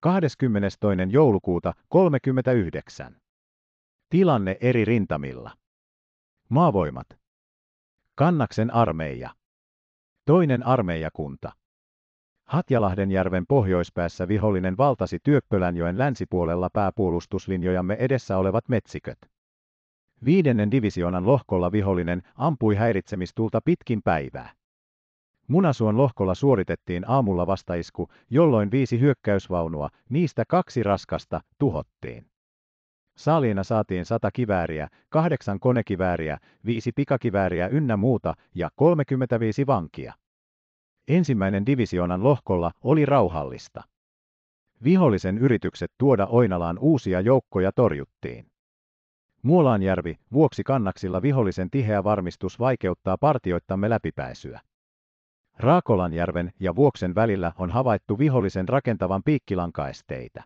22. joulukuuta 39. Tilanne eri rintamilla. Maavoimat. Kannaksen armeija. Toinen armeijakunta. Hatjalahdenjärven pohjoispäässä vihollinen valtasi Työppölänjoen länsipuolella pääpuolustuslinjojamme edessä olevat metsiköt. Viidennen divisioonan lohkolla vihollinen ampui häiritsemistulta pitkin päivää. Munasuon lohkolla suoritettiin aamulla vastaisku, jolloin viisi hyökkäysvaunua, niistä kaksi raskasta, tuhottiin. Saaliina saatiin sata kivääriä, kahdeksan konekivääriä, viisi pikakivääriä ynnä muuta ja 35 vankia. Ensimmäinen divisioonan lohkolla oli rauhallista. Vihollisen yritykset tuoda Oinalaan uusia joukkoja torjuttiin. Muolaanjärvi, vuoksi kannaksilla vihollisen tiheä varmistus vaikeuttaa partioittamme läpipääsyä. Raakolanjärven ja Vuoksen välillä on havaittu vihollisen rakentavan piikkilankaesteitä.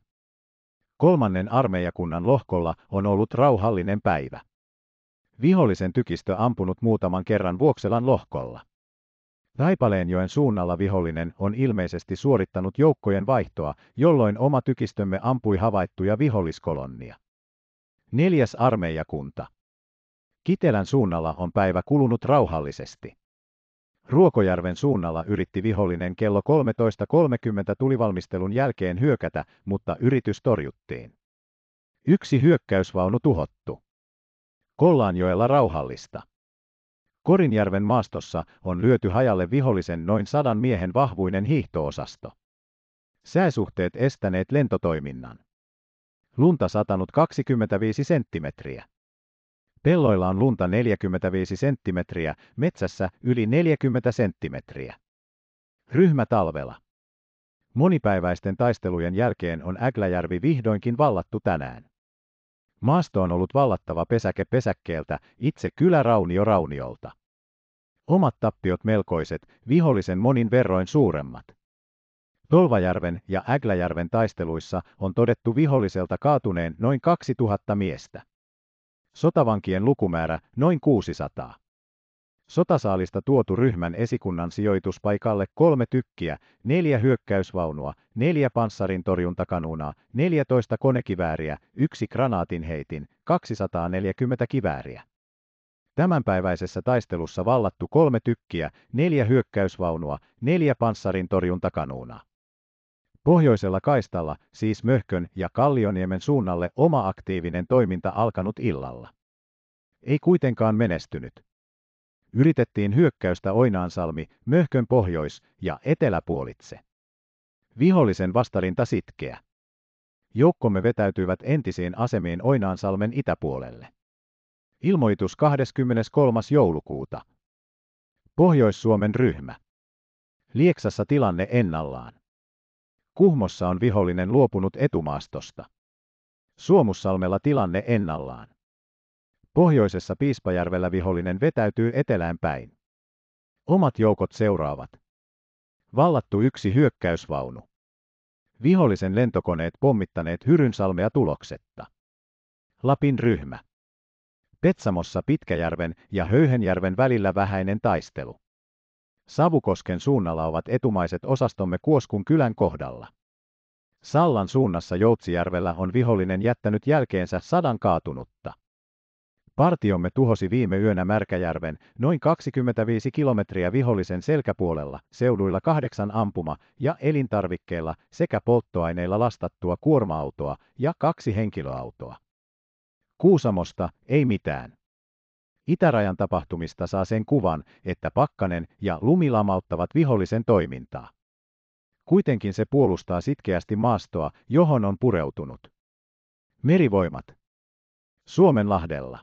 Kolmannen armeijakunnan lohkolla on ollut rauhallinen päivä. Vihollisen tykistö ampunut muutaman kerran Vuokselan lohkolla. Taipaleenjoen suunnalla vihollinen on ilmeisesti suorittanut joukkojen vaihtoa, jolloin oma tykistömme ampui havaittuja viholliskolonnia. Neljäs armeijakunta. Kitelän suunnalla on päivä kulunut rauhallisesti. Ruokojärven suunnalla yritti vihollinen kello 13.30 tulivalmistelun jälkeen hyökätä, mutta yritys torjuttiin. Yksi hyökkäysvaunu tuhottu. Kollaanjoella rauhallista. Korinjärven maastossa on lyöty hajalle vihollisen noin sadan miehen vahvuinen hiihtoosasto. Sääsuhteet estäneet lentotoiminnan. Lunta satanut 25 senttimetriä. Pelloilla on lunta 45 senttimetriä, metsässä yli 40 senttimetriä. Ryhmä talvella. Monipäiväisten taistelujen jälkeen on Ägläjärvi vihdoinkin vallattu tänään. Maasto on ollut vallattava pesäke pesäkkeeltä, itse kylä raunio rauniolta. Omat tappiot melkoiset, vihollisen monin verroin suuremmat. Tolvajärven ja Ägläjärven taisteluissa on todettu viholliselta kaatuneen noin 2000 miestä. Sotavankien lukumäärä noin 600. Sotasaalista tuotu ryhmän esikunnan sijoituspaikalle kolme tykkiä, neljä hyökkäysvaunua, neljä panssarin torjuntakanuunaa, 14 konekivääriä, yksi granaatinheitin, 240 kivääriä. Tämänpäiväisessä taistelussa vallattu kolme tykkiä, neljä hyökkäysvaunua, neljä panssarin torjuntakanuunaa. Pohjoisella kaistalla, siis Möhkön ja Kallioniemen suunnalle oma aktiivinen toiminta alkanut illalla. Ei kuitenkaan menestynyt. Yritettiin hyökkäystä Oinaansalmi, Möhkön pohjois- ja eteläpuolitse. Vihollisen vastarinta sitkeä. Joukkomme vetäytyivät entisiin asemiin Oinaansalmen itäpuolelle. Ilmoitus 23. joulukuuta. Pohjois-Suomen ryhmä. Lieksassa tilanne ennallaan. Kuhmossa on vihollinen luopunut etumaastosta. Suomussalmella tilanne ennallaan. Pohjoisessa Piispajärvellä vihollinen vetäytyy etelään päin. Omat joukot seuraavat. Vallattu yksi hyökkäysvaunu. Vihollisen lentokoneet pommittaneet Hyrynsalmea tuloksetta. Lapin ryhmä. Petsamossa Pitkäjärven ja Höyhenjärven välillä vähäinen taistelu. Savukosken suunnalla ovat etumaiset osastomme Kuoskun kylän kohdalla. Sallan suunnassa Joutsijärvellä on vihollinen jättänyt jälkeensä sadan kaatunutta. Partiomme tuhosi viime yönä Märkäjärven, noin 25 kilometriä vihollisen selkäpuolella, seuduilla kahdeksan ampuma- ja elintarvikkeilla sekä polttoaineilla lastattua kuorma-autoa ja kaksi henkilöautoa. Kuusamosta ei mitään. Itärajan tapahtumista saa sen kuvan, että pakkanen ja lumi lamauttavat vihollisen toimintaa. Kuitenkin se puolustaa sitkeästi maastoa, johon on pureutunut. Merivoimat. Suomenlahdella.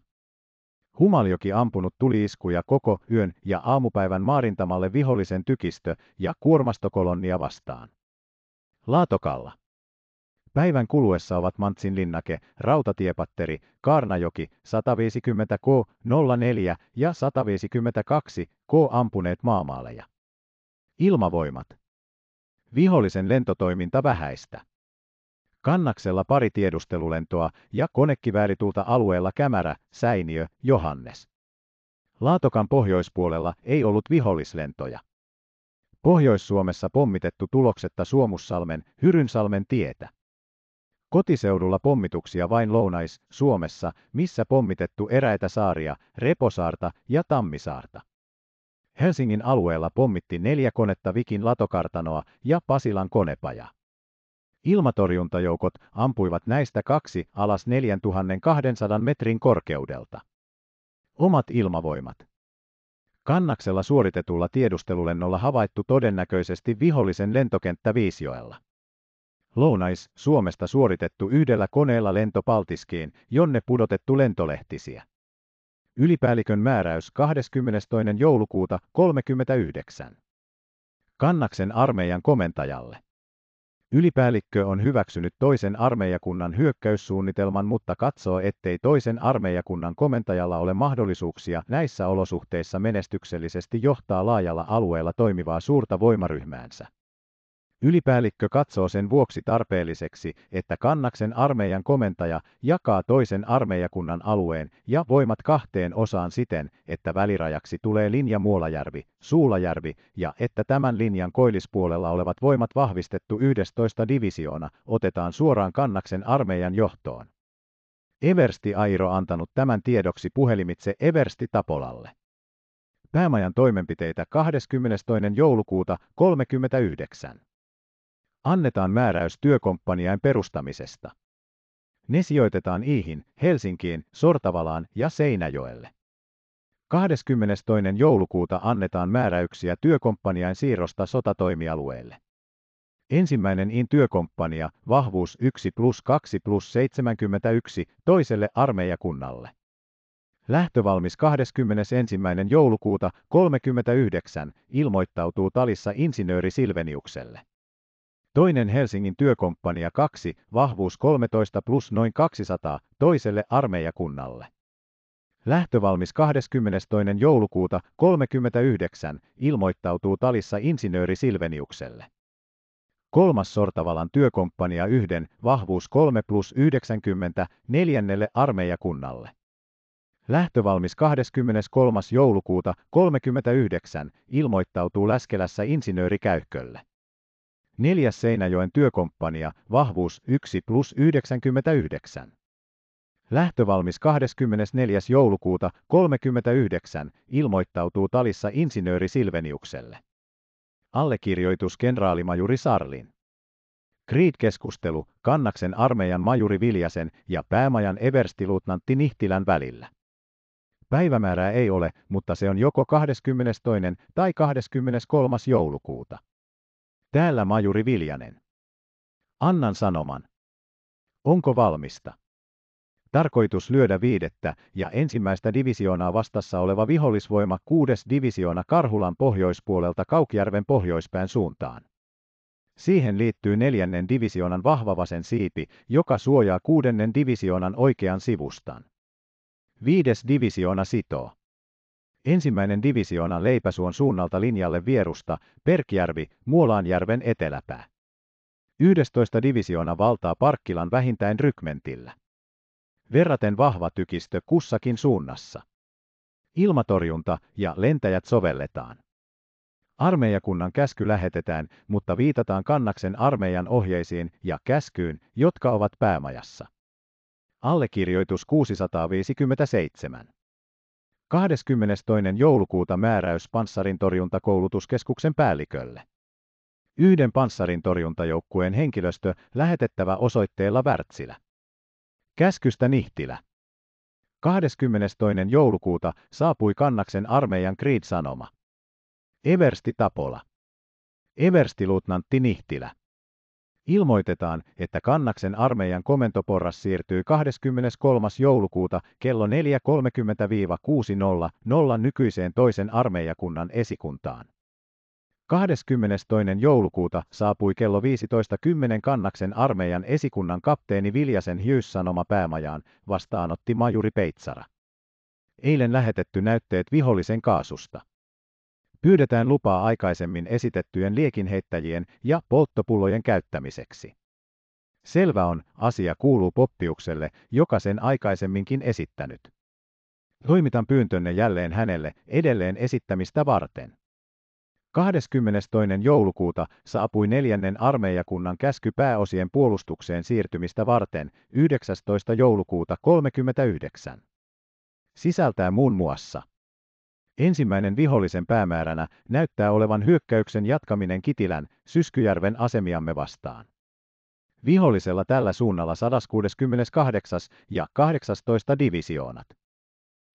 Humaljoki ampunut tuliiskuja koko yön ja aamupäivän maarintamalle vihollisen tykistö ja kuormastokolonnia vastaan. Laatokalla. Päivän kuluessa ovat Mantsin linnake, Rautatiepatteri, Kaarnajoki, 150 K, 04 ja 152 K ampuneet maamaaleja. Ilmavoimat. Vihollisen lentotoiminta vähäistä. Kannaksella pari tiedustelulentoa ja konekivääritulta alueella Kämärä, Säiniö, Johannes. Laatokan pohjoispuolella ei ollut vihollislentoja. Pohjois-Suomessa pommitettu tuloksetta Suomussalmen, Hyrynsalmen tietä. Kotiseudulla pommituksia vain lounais, Suomessa, missä pommitettu eräitä saaria, Reposaarta ja Tammisaarta. Helsingin alueella pommitti neljä konetta Vikin latokartanoa ja Pasilan konepaja. Ilmatorjuntajoukot ampuivat näistä kaksi alas 4200 metrin korkeudelta. Omat ilmavoimat. Kannaksella suoritetulla tiedustelulennolla havaittu todennäköisesti vihollisen lentokenttä Viisioella. Lounais Suomesta suoritettu yhdellä koneella lento Paltiskiin, jonne pudotettu lentolehtisiä. Ylipäällikön määräys 22. joulukuuta 39. Kannaksen armeijan komentajalle. Ylipäällikkö on hyväksynyt toisen armeijakunnan hyökkäyssuunnitelman, mutta katsoo, ettei toisen armeijakunnan komentajalla ole mahdollisuuksia näissä olosuhteissa menestyksellisesti johtaa laajalla alueella toimivaa suurta voimaryhmäänsä. Ylipäällikkö katsoo sen vuoksi tarpeelliseksi, että Kannaksen armeijan komentaja jakaa toisen armeijakunnan alueen ja voimat kahteen osaan siten, että välirajaksi tulee linja Muolajärvi, Suulajärvi ja että tämän linjan koillispuolella olevat voimat vahvistettu 11 divisioona otetaan suoraan Kannaksen armeijan johtoon. Eversti Airo antanut tämän tiedoksi puhelimitse Eversti Tapolalle. Päämajan toimenpiteitä 22. joulukuuta 39. Annetaan määräys työkomppaniain perustamisesta. Ne sijoitetaan Iihin, Helsinkiin, Sortavalaan ja Seinäjoelle. 22. joulukuuta annetaan määräyksiä työkomppaniain siirrosta sotatoimialueelle. Ensimmäinen IN työkomppania, vahvuus 1 plus 2 plus 71, toiselle armeijakunnalle. Lähtövalmis 21. joulukuuta 39 ilmoittautuu talissa insinööri Silveniukselle. Toinen Helsingin työkomppania 2, vahvuus 13 plus noin 200, toiselle armeijakunnalle. Lähtövalmis 22. joulukuuta 39 ilmoittautuu talissa insinööri Silveniukselle. Kolmas Sortavalan työkomppania 1, vahvuus 3 plus 90, neljännelle armeijakunnalle. Lähtövalmis 23. joulukuuta 39 ilmoittautuu Läskelässä insinööri Käyhkölle. Neljäs Seinäjoen työkomppania, vahvuus 1 plus 99. Lähtövalmis 24. joulukuuta 39 ilmoittautuu talissa insinööri Silveniukselle. Allekirjoitus kenraalimajuri Sarlin. Creed-keskustelu Kannaksen armeijan majuri Viljasen ja päämajan everstiluutnantti Nihtilän välillä. Päivämäärää ei ole, mutta se on joko 22. tai 23. joulukuuta. Täällä majuri Viljanen. Annan sanoman. Onko valmista? Tarkoitus lyödä viidettä ja ensimmäistä divisioonaa vastassa oleva vihollisvoima kuudes divisioona Karhulan pohjoispuolelta Kaukjärven pohjoispään suuntaan. Siihen liittyy neljännen divisioonan vahva vasen siipi, joka suojaa kuudennen divisioonan oikean sivustan. Viides divisioona sitoo. Ensimmäinen divisioona Leipäsuon suunnalta linjalle Vierusta, Perkjärvi, Muolaanjärven eteläpää. 11. divisioona valtaa Parkkilan vähintään rykmentillä. Verraten vahva tykistö kussakin suunnassa. Ilmatorjunta ja lentäjät sovelletaan. Armeijakunnan käsky lähetetään, mutta viitataan kannaksen armeijan ohjeisiin ja käskyyn, jotka ovat päämajassa. Allekirjoitus 657. 22. joulukuuta määräys panssarintorjuntakoulutuskeskuksen päällikölle. Yhden panssarintorjuntajoukkueen henkilöstö lähetettävä osoitteella Wärtsilä. Käskystä Nihtilä. 22. joulukuuta saapui Kannaksen armeijan Creed-sanoma. Eversti Tapola. Eversti-luutnantti Nihtilä. Ilmoitetaan, että Kannaksen armeijan komentoporras siirtyy 23. joulukuuta kello 4.30-6.00 nykyiseen toisen armeijakunnan esikuntaan. 22. joulukuuta saapui kello 15.10 Kannaksen armeijan esikunnan kapteeni Viljasen Hughes-sanoma päämajaan, vastaanotti majuri Peitsara. Eilen lähetetty näytteet vihollisen kaasusta. Pyydetään lupaa aikaisemmin esitettyjen liekinheittäjien ja polttopullojen käyttämiseksi. Selvä on, asia kuuluu Poppiukselle, joka sen aikaisemminkin esittänyt. Toimitan pyyntönne jälleen hänelle edelleen esittämistä varten. 22. joulukuuta saapui neljännen armeijakunnan käsky pääosien puolustukseen siirtymistä varten 19. joulukuuta 39. Sisältää muun muassa Ensimmäinen vihollisen päämääränä näyttää olevan hyökkäyksen jatkaminen Kitilän, Syskyjärven asemiamme vastaan. Vihollisella tällä suunnalla 168. ja 18. divisioonat.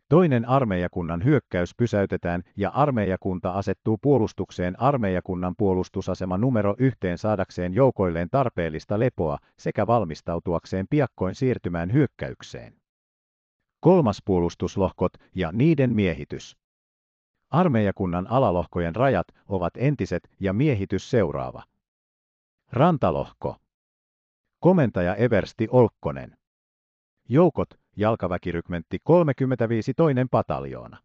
Toinen armeijakunnan hyökkäys pysäytetään ja armeijakunta asettuu puolustukseen armeijakunnan puolustusasema numero yhteen saadakseen joukoilleen tarpeellista lepoa sekä valmistautuakseen piakkoin siirtymään hyökkäykseen. Kolmas puolustuslohkot ja niiden miehitys. Armeijakunnan alalohkojen rajat ovat entiset ja miehitys seuraava. Rantalohko. Komentaja Eversti Olkkonen. Joukot, jalkaväkirykmentti 35 toinen pataljoona.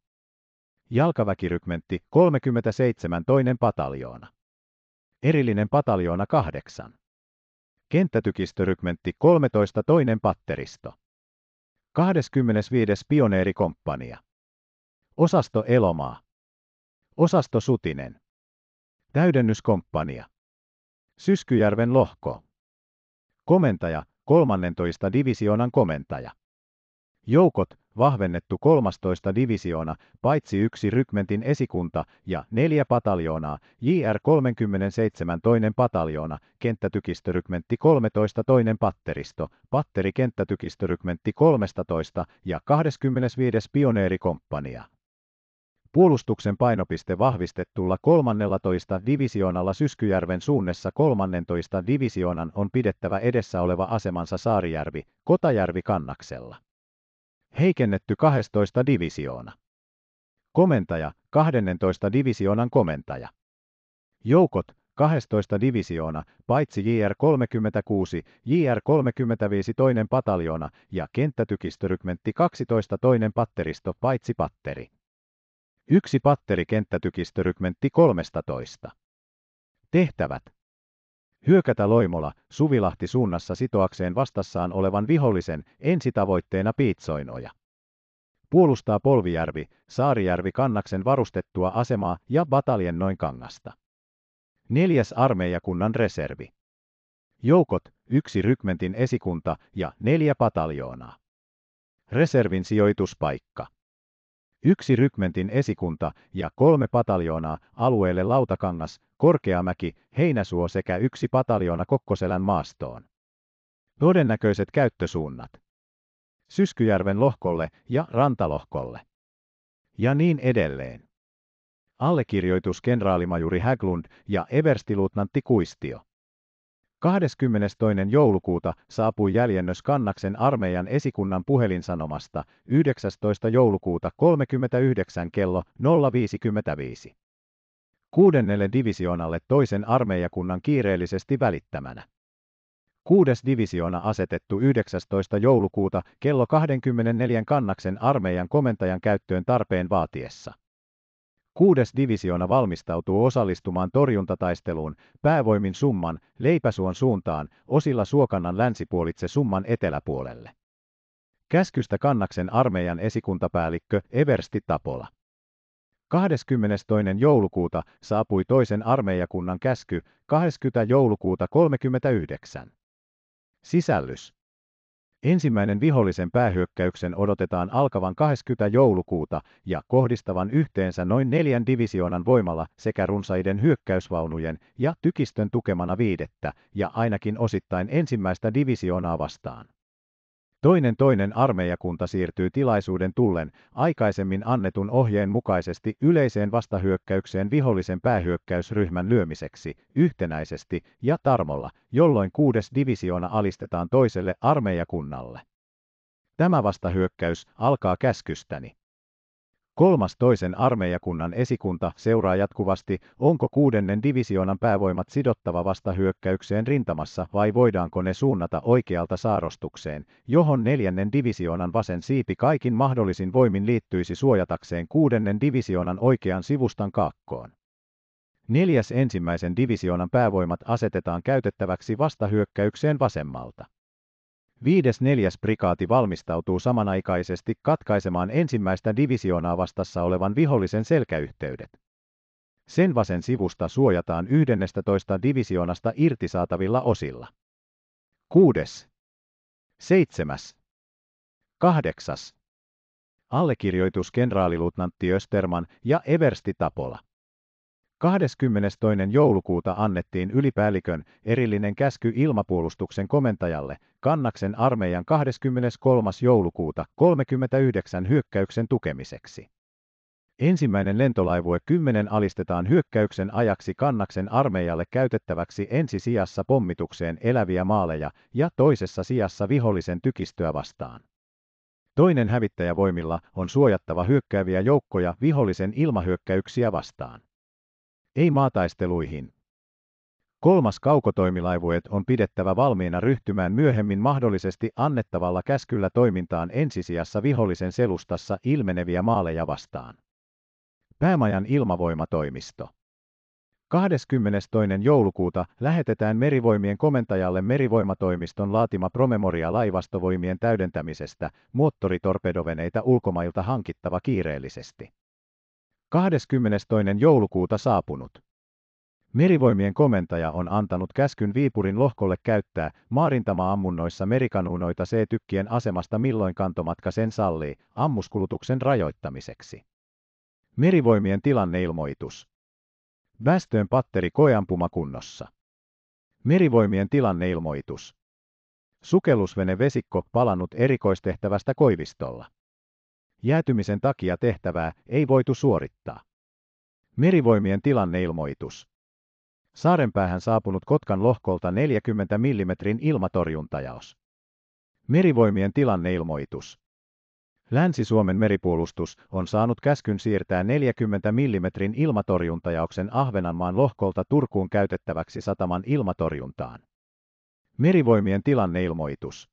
Jalkaväkirykmentti 37 toinen pataljoona. Erillinen pataljoona 8. Kenttätykistörykmentti 13 toinen patteristo. 25. pioneerikomppania. Osasto Elomaa. Osasto Sutinen. Täydennyskomppania. Syskyjärven lohko. Komentaja, 13. divisioonan komentaja. Joukot, vahvennettu 13 divisioona, paitsi yksi rykmentin esikunta ja neljä pataljoonaa, JR 37 toinen pataljoona, kenttätykistörykmentti 13 toinen patteristo, patteri kenttätykistörykmentti 13 ja 25. pioneerikomppania. Puolustuksen painopiste vahvistettulla 13 divisioonalla Syskyjärven suunnessa 13 divisioonan on pidettävä edessä oleva asemansa Saarijärvi, Kotajärvi kannaksella. Heikennetty 12 divisioona. Komentaja, 12 divisioonan komentaja. Joukot, 12 divisioona, paitsi JR-36, JR-35 toinen pataljoona ja kenttätykistörykmentti 12 toinen patteristo paitsi patteri. Yksi patteri kenttätykistörykmentti 13. Tehtävät. Hyökätä Loimola, Suvilahti suunnassa sitoakseen vastassaan olevan vihollisen ensitavoitteena piitsoinoja. Puolustaa Polvijärvi, Saarijärvi kannaksen varustettua asemaa ja bataljen noin kangasta. Neljäs armeijakunnan reservi. Joukot, yksi rykmentin esikunta ja neljä pataljoonaa. Reservin sijoituspaikka. Yksi rykmentin esikunta ja kolme pataljoonaa alueelle Lautakangas, Korkeamäki, Heinäsuo sekä yksi pataljoona Kokkoselän maastoon. Todennäköiset käyttösuunnat. Syskyjärven lohkolle ja Rantalohkolle. Ja niin edelleen. Allekirjoitus kenraalimajuri Häglund ja everstiluutnantti Kuistio. 22. joulukuuta saapui jäljennös Kannaksen armeijan esikunnan puhelinsanomasta 19. joulukuuta 39 kello 055. Kuudennelle divisioonalle toisen armeijakunnan kiireellisesti välittämänä. Kuudes divisioona asetettu 19. joulukuuta kello 24 Kannaksen armeijan komentajan käyttöön tarpeen vaatiessa. Kuudes divisioona valmistautuu osallistumaan torjuntataisteluun päävoimin summan Leipäsuon suuntaan osilla Suokannan länsipuolitse summan eteläpuolelle. Käskystä kannaksen armeijan esikuntapäällikkö Eversti Tapola. 22. joulukuuta saapui toisen armeijakunnan käsky 20. joulukuuta 39. Sisällys. Ensimmäinen vihollisen päähyökkäyksen odotetaan alkavan 20. joulukuuta ja kohdistavan yhteensä noin neljän divisioonan voimalla sekä runsaiden hyökkäysvaunujen ja tykistön tukemana viidettä ja ainakin osittain ensimmäistä divisioonaa vastaan. Toinen toinen armeijakunta siirtyy tilaisuuden tullen aikaisemmin annetun ohjeen mukaisesti yleiseen vastahyökkäykseen vihollisen päähyökkäysryhmän lyömiseksi yhtenäisesti ja tarmolla, jolloin kuudes divisioona alistetaan toiselle armeijakunnalle. Tämä vastahyökkäys alkaa käskystäni. Kolmas toisen armeijakunnan esikunta seuraa jatkuvasti, onko kuudennen divisioonan päävoimat sidottava vasta hyökkäykseen rintamassa vai voidaanko ne suunnata oikealta saarostukseen, johon neljännen divisioonan vasen siipi kaikin mahdollisin voimin liittyisi suojatakseen kuudennen divisioonan oikean sivustan kaakkoon. Neljäs ensimmäisen divisioonan päävoimat asetetaan käytettäväksi vastahyökkäykseen vasemmalta. Viides neljäs prikaati valmistautuu samanaikaisesti katkaisemaan ensimmäistä divisioonaa vastassa olevan vihollisen selkäyhteydet. Sen vasen sivusta suojataan 11 divisioonasta irtisaatavilla osilla. Kuudes. Seitsemäs. Kahdeksas. Allekirjoitus kenraaliluutnantti Österman ja Eversti Tapola. 22. joulukuuta annettiin ylipäällikön erillinen käsky ilmapuolustuksen komentajalle Kannaksen armeijan 23. joulukuuta 39 hyökkäyksen tukemiseksi. Ensimmäinen lentolaivue 10 alistetaan hyökkäyksen ajaksi Kannaksen armeijalle käytettäväksi ensi sijassa pommitukseen eläviä maaleja ja toisessa sijassa vihollisen tykistöä vastaan. Toinen hävittäjävoimilla on suojattava hyökkääviä joukkoja vihollisen ilmahyökkäyksiä vastaan. Ei maataisteluihin. Kolmas kaukotoimilaivueet on pidettävä valmiina ryhtymään myöhemmin mahdollisesti annettavalla käskyllä toimintaan ensisijassa vihollisen selustassa ilmeneviä maaleja vastaan. Päämajan ilmavoimatoimisto. 22. joulukuuta lähetetään merivoimien komentajalle merivoimatoimiston laatima promemoria laivastovoimien täydentämisestä, moottoritorpedoveneita ulkomailta hankittava kiireellisesti. 22. joulukuuta saapunut. Merivoimien komentaja on antanut käskyn Viipurin lohkolle käyttää maarintama-ammunnoissa merikanuunoita C-tykkien asemasta milloin kantomatka sen sallii ammuskulutuksen rajoittamiseksi. Merivoimien tilanneilmoitus. Västöön patteri koeampuma kunnossa. Merivoimien tilanneilmoitus. Sukellusvene vesikko palannut erikoistehtävästä Koivistolla. Jäätymisen takia tehtävää ei voitu suorittaa. Merivoimien tilanneilmoitus. Saarenpäähän saapunut Kotkan lohkolta 40 mm ilmatorjuntajaos. Merivoimien tilanneilmoitus. Länsi-Suomen meripuolustus on saanut käskyn siirtää 40 mm ilmatorjuntajauksen Ahvenanmaan lohkolta Turkuun käytettäväksi sataman ilmatorjuntaan. Merivoimien tilanneilmoitus.